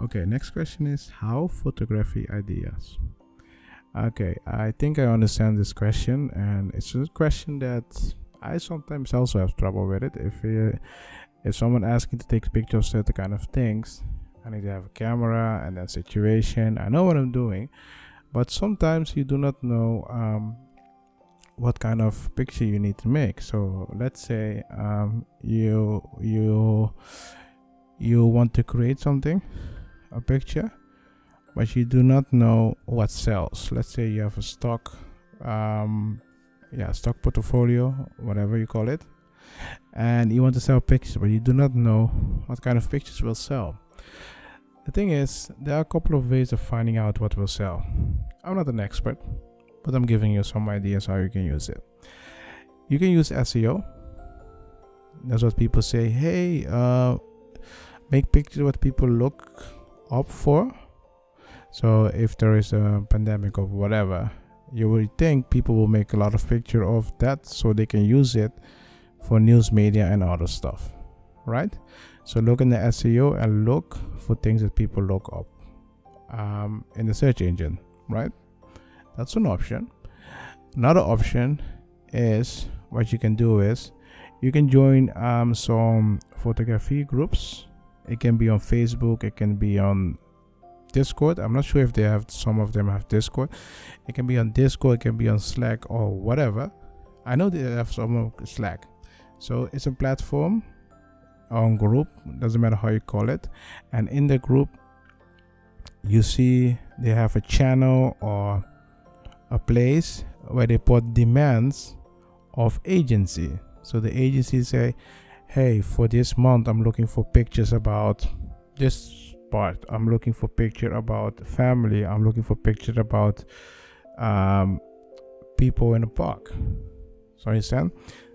Okay, next question is how photography ideas. Okay, I think I understand this question, and it's a question that I sometimes also have trouble with it. If uh, if someone asks me to take pictures of certain kind of things, I need to have a camera and that situation. I know what I'm doing, but sometimes you do not know um, what kind of picture you need to make. So let's say um, you you you want to create something a picture but you do not know what sells. Let's say you have a stock um, yeah stock portfolio whatever you call it and you want to sell pictures but you do not know what kind of pictures will sell. The thing is there are a couple of ways of finding out what will sell. I'm not an expert but i'm giving you some ideas how you can use it. You can use seo that's what people say hey uh, make pictures what people look up for. So if there is a pandemic or whatever, you would think people will make a lot of picture of that so they can use it for news media and other stuff, right? So look in the SEO and look for things that people look up um, in the search engine, right? That's an option. Another option is what you can do is you can join um, some photography groups it can be on facebook it can be on discord. I'm not sure if they have some of them have discord. It can be on discord it can be on slack or whatever. I know they have some slack. So it's a platform on group doesn't matter how you call it. And in the group you see they have a channel or a place where they put demands of agency. So the agency say hey for this month i'm looking for pictures about this part. I'm looking for picture about family. I'm looking for picture about um, people in a park. So you understand?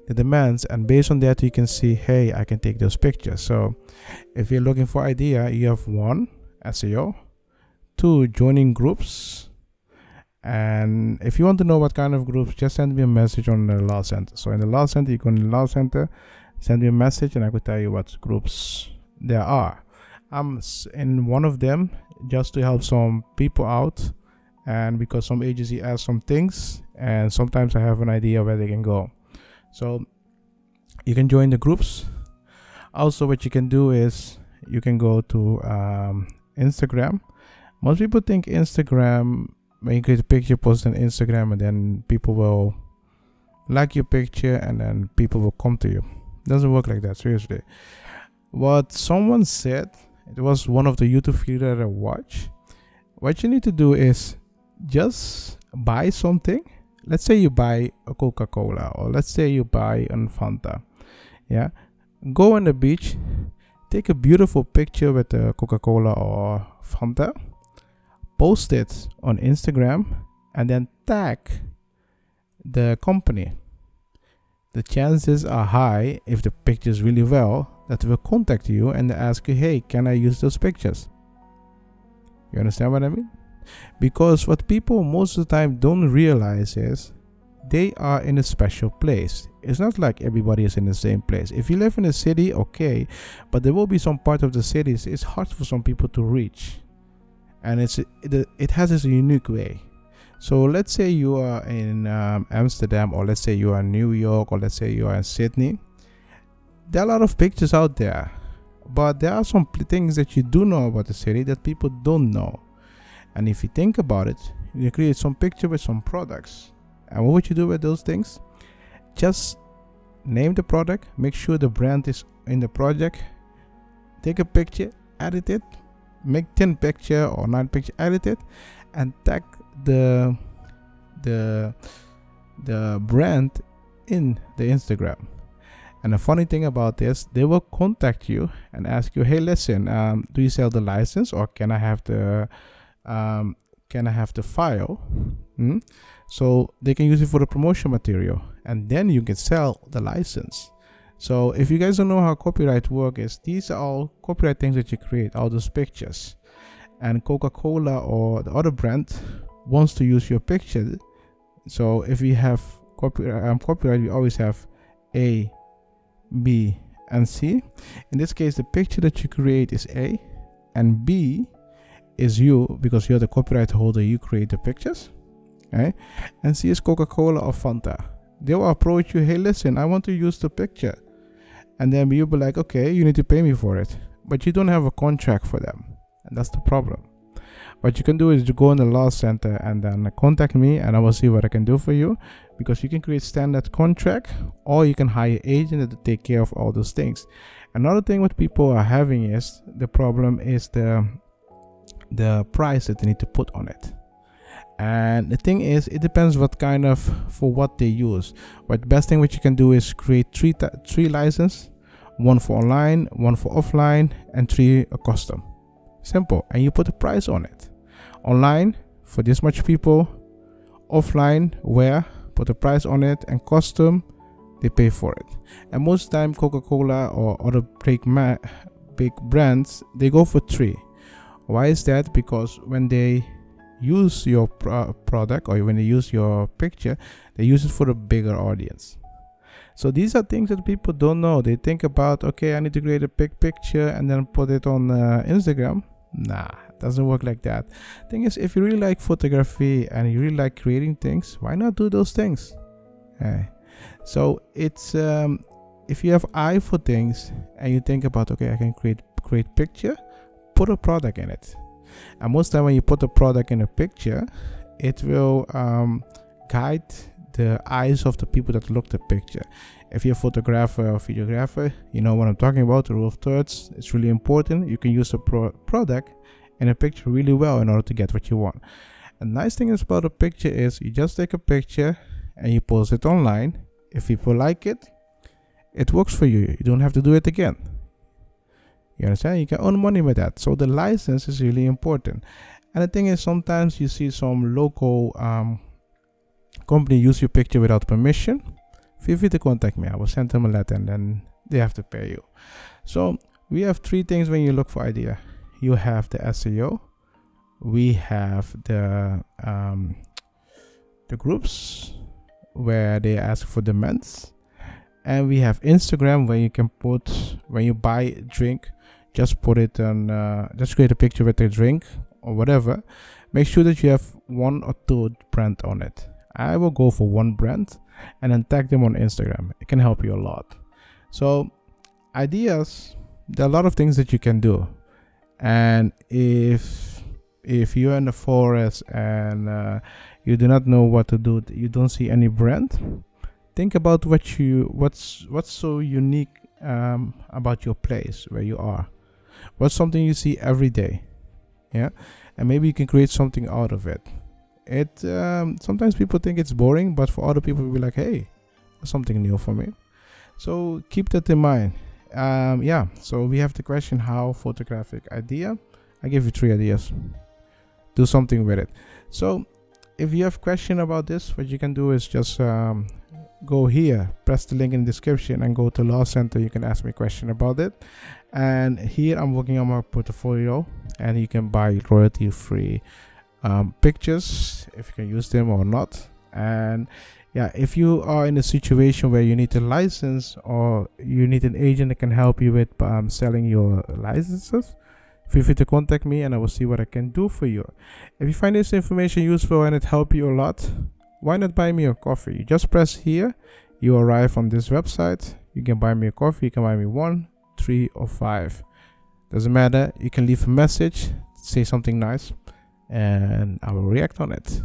The demands and based on that you can see hey i can take those pictures. So if you're looking for idea you have one seo two joining groups and if you want to know what kind of groups just send me a message on the law center. So in the law center you go in the law center send me a message and I could tell you what groups there are. I'm in one of them just to help some people out and because some agency has some things and sometimes I have an idea where they can go. So you can join the groups. Also, what you can do is you can go to um, Instagram. Most people think Instagram when you create a picture, post on Instagram, and then people will like your picture, and then people will come to you doesn't work like that seriously. What someone said it was one of the youtube videos that i watch. What you need to do is just buy something. Let's say you buy a coca-cola or let's say you buy a fanta yeah? Go on the beach take a beautiful picture with the coca-cola or fanta post it on instagram and then tag the company the chances are high if the pictures really well that they will contact you and ask you hey can i use those pictures? You understand what i mean? Because what people most of the time don't realize is they are in a special place. It's not like everybody is in the same place. If you live in a city okay but there will be some part of the cities it's hard for some people to reach. And it's it, it has its unique way so let's say you are in um, Amsterdam, or let's say you are in New York, or let's say you are in Sydney. There are a lot of pictures out there, but there are some things that you do know about the city that people don't know. And if you think about it, you create some picture with some products. And what would you do with those things? Just name the product, make sure the brand is in the project, take a picture, edit it, make 10 picture or 9 picture, edit it, and tag the the the brand in the Instagram. And the funny thing about this, they will contact you and ask you, "Hey, listen, um, do you sell the license, or can I have the um, can I have the file?" Hmm? So they can use it for the promotion material, and then you can sell the license. So if you guys don't know how copyright work is, these are all copyright things that you create, all those pictures. And Coca-Cola or the other brand wants to use your picture. So if we have copyright, um, copyright we always have a b and c. In this case the picture that you create is a and b is you because you're the copyright holder you create the pictures okay and c is coca-cola or fanta. They will approach you hey listen i want to use the picture. And then you'll be like okay you need to pay me for it. But you don't have a contract for them. And that's the problem what you can do is to go in the law center and then contact me and i will see what i can do for you. Because you can create standard contract or you can hire agent to take care of all those things. Another thing what people are having is the problem is the the price that they need to put on it. And the thing is it depends what kind of for what they use. But the best thing what you can do is create three three license one for online one for offline and three a custom. Simple. And you put a price on it online for this much people offline where put a price on it and custom they pay for it. And most time coca-cola or other big big brands they go for three. Why is that? Because when they use your pro product or when they use your picture they use it for a bigger audience. So these are things that people don't know. They think about okay i need to create a big picture and then put it on uh, instagram. Nah doesn't work like that. Thing is if you really like photography and you really like creating things why not do those things? Okay. so it's um, if you have eye for things and you think about okay i can create create picture put a product in it. And most time when you put a product in a picture it will um, guide the eyes of the people that look the picture. If you're a photographer or videographer you know what i'm talking about the rule of thirds. It's really important. You can use a pro product in a picture really well in order to get what you want A nice thing is about a picture is you just take a picture and you post it online if people like it it works for you you don't have to do it again you understand? You can earn money with that. So the license is really important. And the thing is, sometimes you see some local um, company use your picture without permission. Feel free to contact me. I will send them a letter and then they have to pay you. So we have three things when you look for idea. You have the SEO. We have the um, the groups where they ask for demands and we have instagram where you can put when you buy drink just put it on uh, just create a picture with a drink or whatever. Make sure that you have one or two brand on it. I will go for one brand and then tag them on instagram. It can help you a lot. So ideas there are a lot of things that you can do and if if you're in the forest and uh, you do not know what to do you don't see any brand think about what you what's what's so unique um, about your place where you are. What's something you see every day yeah? And maybe you can create something out of it. It um, sometimes people think it's boring but for other people be like hey something new for me. So keep that in mind um, yeah so we have the question how photographic idea? I give you three ideas. Do something with it. So if you have question about this what you can do is just um, go here press the link in the description and go to law center. You can ask me question about it. And here i'm working on my portfolio and you can buy royalty free um, pictures if you can use them or not. And yeah if you are in a situation where you need a license or you need an agent that can help you with um, selling your licenses feel free to contact me and i will see what i can do for you. If you find this information useful and it helped you a lot why not buy me a coffee? You just press here you arrive on this website you can buy me a coffee you can buy me one three or five. Doesn't matter you can leave a message say something nice and i will react on it